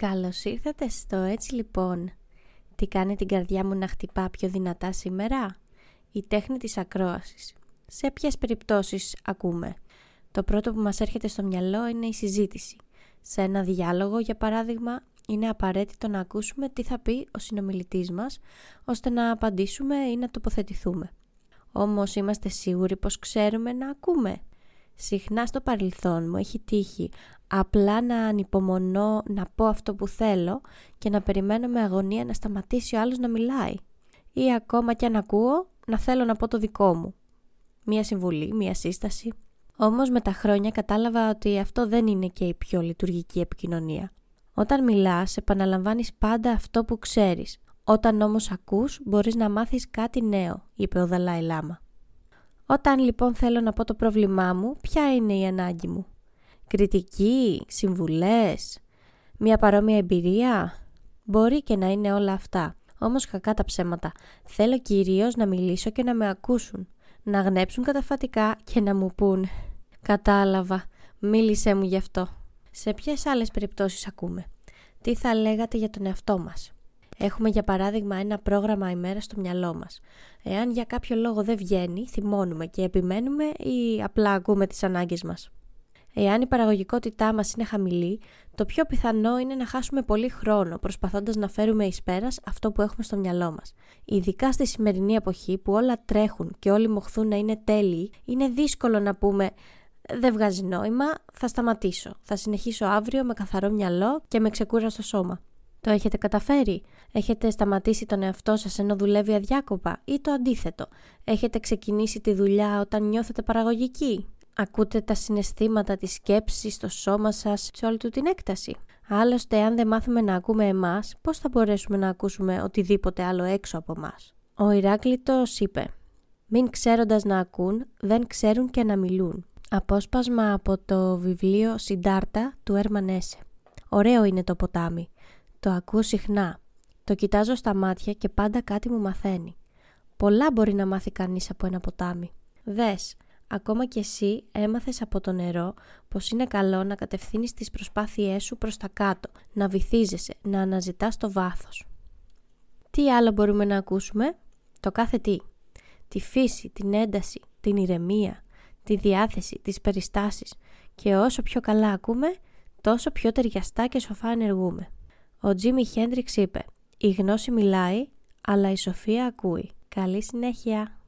Καλώς ήρθατε στο «Έτσι λοιπόν». Τι κάνει την καρδιά μου να χτυπά πιο δυνατά σήμερα; Η τέχνη της ακρόασης. Σε ποιες περιπτώσεις ακούμε; Το πρώτο που μας έρχεται στο μυαλό είναι η συζήτηση. Σε ένα διάλογο, για παράδειγμα, είναι απαραίτητο να ακούσουμε τι θα πει ο συνομιλητής μας, ώστε να απαντήσουμε ή να τοποθετηθούμε. Όμως είμαστε σίγουροι πως ξέρουμε να ακούμε; Συχνά στο παρελθόν μου έχει τύχει απλά να ανυπομονώ να πω αυτό που θέλω και να περιμένω με αγωνία να σταματήσει ο άλλος να μιλάει. Ή ακόμα και αν ακούω, να θέλω να πω το δικό μου. Μία συμβουλή, μία σύσταση. Όμως με τα χρόνια κατάλαβα ότι αυτό δεν είναι και η πιο λειτουργική επικοινωνία. Όταν μιλάς, επαναλαμβάνεις πάντα αυτό που ξέρεις. Όταν όμως ακούς, μπορείς να μάθεις κάτι νέο, είπε ο Δαλάη Λάμα. Όταν λοιπόν θέλω να πω το πρόβλημά μου, ποια είναι η ανάγκη μου; Κριτική, συμβουλές, μια παρόμοια εμπειρία; Μπορεί και να είναι όλα αυτά. Όμως κακά τα ψέματα. Θέλω κυρίως να μιλήσω και να με ακούσουν. Να γνέψουν καταφατικά και να μου πούν «Κατάλαβα, μίλησέ μου γι' αυτό». Σε ποιες άλλες περιπτώσεις ακούμε; Τι θα λέγατε για τον εαυτό μας; Έχουμε για παράδειγμα ένα πρόγραμμα ημέρας στο μυαλό μας. Εάν για κάποιο λόγο δεν βγαίνει, θυμώνουμε και επιμένουμε ή απλά ακούμε τις ανάγκες μας. Εάν η παραγωγικότητά μας είναι χαμηλή, το πιο πιθανό είναι να χάσουμε πολύ χρόνο προσπαθώντας να φέρουμε εις πέρας αυτό που έχουμε στο μυαλό μας. Ειδικά στη σημερινή εποχή που όλα τρέχουν και όλοι μοχθούν να είναι τέλειοι, είναι δύσκολο να πούμε δεν βγάζει νόημα, θα σταματήσω. Θα συνεχίσω αύριο με καθαρό μυαλό και με ξεκούραστο σώμα. Το έχετε καταφέρει; Έχετε σταματήσει τον εαυτό σας ενώ δουλεύει αδιάκοπα ή το αντίθετο; Έχετε ξεκινήσει τη δουλειά όταν νιώθετε παραγωγική; Ακούτε τα συναισθήματα, της σκέψης στο σώμα σας σε όλη του την έκταση; Άλλωστε, αν δεν μάθουμε να ακούμε εμάς, πώς θα μπορέσουμε να ακούσουμε οτιδήποτε άλλο έξω από μας; Ο Ηράκλειτος είπε «Μην ξέροντας να ακούν, δεν ξέρουν και να μιλούν». Απόσπασμα από το βιβλίο «Συντάρτα» του Έρμαν Έσε. Ωραίο είναι το ποτάμι. Το ακούω συχνά. Το κοιτάζω στα μάτια και πάντα κάτι μου μαθαίνει. Πολλά μπορεί να μάθει κανείς από ένα ποτάμι. Δες, Ακόμα και εσύ έμαθες από το νερό πως είναι καλό να κατευθύνεις τις προσπάθειές σου προς τα κάτω, να βυθίζεσαι, να αναζητάς το βάθος. Τι άλλο μπορούμε να ακούσουμε; Το κάθε τι. Τη φύση, την ένταση, την ηρεμία, τη διάθεση, τις περιστάσεις και όσο πιο καλά ακούμε, τόσο πιο ταιριαστά και σοφά ενεργούμε. Ο Τζίμι Χέντριξ είπε «Η γνώση μιλάει, αλλά η σοφία ακούει». Καλή συνέχεια!